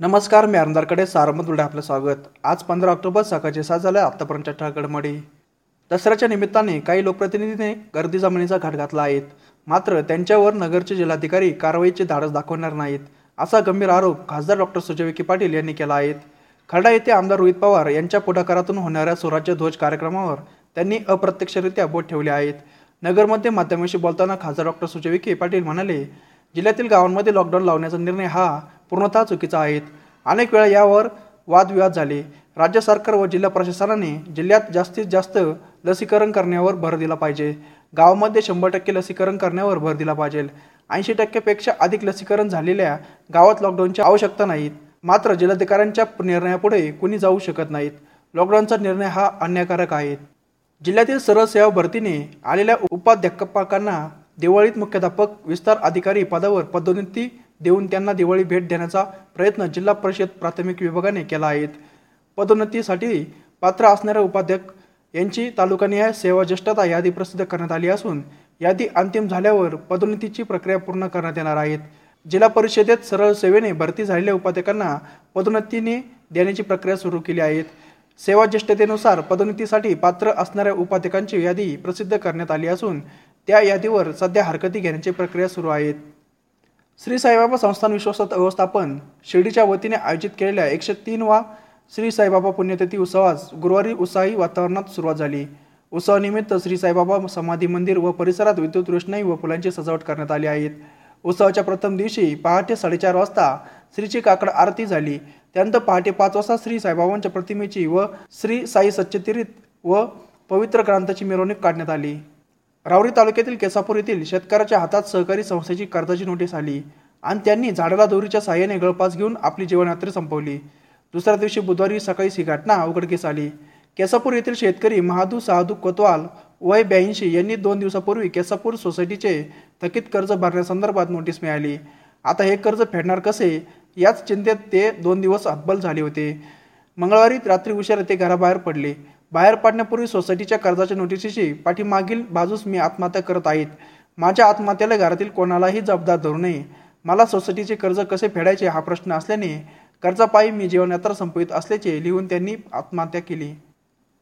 नमस्कार मी आमदारकडे सारमत बुलढा आपलं स्वागत. आज पंधरा ऑक्टोबर सकाळचे सात झाले आत्तापर्यंत ठळकडमडी. दसऱ्याच्या निमित्ताने काही लोकप्रतिनिधीने गर्दी जमिनीचा घाट घातला आहेत मात्र त्यांच्यावर नगरचे जिल्हाधिकारी कारवाईचे धाडस दाखवणार नाहीत असा गंभीर आरोप खासदार डॉक्टर सुजय विखे पाटील यांनी केला आहे. खरडा येथे आमदार रोहित पवार यांच्या पुढाकारातून होणाऱ्या स्वराज्य ध्वज कार्यक्रमावर त्यांनी अप्रत्यक्षरित्या बोट ठेवले आहेत. नगरमध्ये माध्यमांशी बोलताना खासदार डॉक्टर सुजय विखे पाटील म्हणाले जिल्ह्यातील गावांमध्ये लॉकडाऊन लावण्याचा निर्णय हा पूर्णतः चुकीचा आहेत. अनेक वेळा यावर वादविवाद झाले. राज्य सरकार व जिल्हा प्रशासनाने जिल्ह्यात जास्तीत जास्त लसीकरण करण्यावर भर दिला पाहिजे. गावामध्ये शंभर टक्के लसीकरण करण्यावर भर दिला पाहिजे. ऐंशी टक्क्यापेक्षा अधिक लसीकरण झालेल्या गावात लॉकडाऊनची आवश्यकता नाहीत. मात्र जिल्हाधिकाऱ्यांच्या निर्णयापुढे कुणी जाऊ शकत नाहीत. लॉकडाऊनचा निर्णय हा अन्यायकारक आहे. जिल्ह्यातील सरळ सेवा भरतीने आलेल्या उपाध्यापकांना दिवाळीत मुख्याध्यापक विस्तार अधिकारी पदावर पदोन्नती देऊन त्यांना दिवाळी भेट देण्याचा प्रयत्न जिल्हा परिषद प्राथमिक विभागाने केला आहे. पदोन्नतीसाठी पात्र असणाऱ्या उपाध्यक्ष यांची तालुकानिहाय सेवा ज्येष्ठता यादी प्रसिद्ध करण्यात आली असून यादी अंतिम झाल्यावर पदोन्नतीची प्रक्रिया पूर्ण करण्यात येणार आहेत जिल्हा परिषदेत सरळ सेवेने भरती झालेल्या उपाध्यक्षांना पदोन्नतीने देण्याची प्रक्रिया सुरू केली आहे. सेवा ज्येष्ठतेनुसार पदोन्नतीसाठी पात्र असणाऱ्या उपाध्यक्षांची यादी प्रसिद्ध करण्यात आली असून त्या यादीवर सध्या हरकती घेण्याची प्रक्रिया सुरू आहे. श्री साईबाबा संस्थान विश्वासात व्यवस्थापन शिर्डीच्या वतीने आयोजित केलेल्या एकशे तीन वा श्री साईबाबा पुण्यतिथी उत्सवास गुरुवारी उत्साही वातावरणात सुरुवात झाली. उत्सवानिमित्त श्री साईबाबा समाधी मंदिर व परिसरात विद्युत रोषणाई व फुलांची सजावट करण्यात आली आहेत उत्सवाच्या प्रथम दिवशी पहाटे साडेचार वाजता श्रीची काकड आरती झाली. त्यानंतर पहाटे पाच वाजता श्री साईबाबांच्या प्रतिमेची व श्री साई सच्चतिरीत व पवित्र ग्रंथाची मिरवणूक काढण्यात आली. रावरी तालुक्यातील केसापूर येथील शेतकऱ्याच्या हातात सहकारी संस्थेची कर्जाची नोटीस आली आणि त्यांनी झाडाला दोरीच्या साह्याने गळपास घेऊन आपली जीवनयात्रा संपवली. दुसऱ्या दिवशी बुधवारी सकाळी ही घटना उघडकीस आली. केसापूर येथील शेतकरी महादू साधू कोतवाल वय ब्याऐंशी यांनी दोन दिवसापूर्वी केसापूर सोसायटीचे थकीत कर्ज भरण्यासंदर्भात नोटीस मिळाली. आता हे कर्ज फेडणार कसे? याच चिंतेत ते दोन दिवस हतबल झाले होते. मंगळवारी रात्री उशिरा ते घराबाहेर पडले. बाहेर पडण्यापूर्वी सोसायटीच्या कर्जाच्या नोटिशीची पाठीमागील बाजूस मी आत्महत्या करत आहेत माझ्या आत्महत्याला घरातील कोणालाही जबाबदार धरू नये. मला सोसायटीचे कर्ज कसे फेडायचे हा प्रश्न असल्याने कर्जापायी मी जीवनयात्रा संपवित असल्याचे लिहून त्यांनी आत्महत्या केली.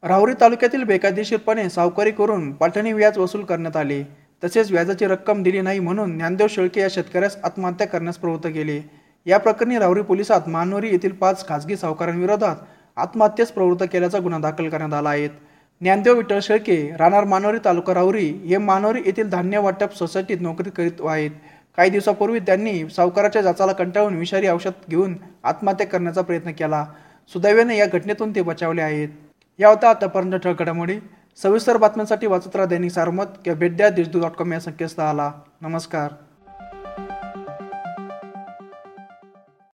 राहुरी तालुक्यातील बेकायदेशीरपणे सावकारी करून पाठणी व्याज वसूल करण्यात आले. तसेच व्याजाची रक्कम दिली नाही म्हणून ज्ञानदेव शेळके या शेतकऱ्यास आत्महत्या करण्यास प्रवृत्त केले. या प्रकरणी राहुरी पोलिसात मानोरी येथील पाच खासगी सावकारांविरोधात आत्महत्येस प्रवृत्त केल्याचा गुन्हा दाखल करण्यात आला आहे. ज्ञानदेव विठ्ठल शेळके राहणार मानोरी तालुका राहुरी हे मानोरी येथील धान्य वाटप सोसायटीत नोकरी करीत आहेत. काही दिवसापूर्वी त्यांनी सावकाराच्या जाचाला कंटाळून विषारी औषध घेऊन आत्महत्या करण्याचा प्रयत्न केला. सुदैवाने या घटनेतून ते बचावले आहेत. या होत्या आतापर्यंत ठळक घडामोडी. सविस्तर बातम्यांसाठी वाचत राहा दैनिक सारमत किंवा भेट द्या देशदू डॉट कॉम या संकेतस्थळाला. नमस्कार.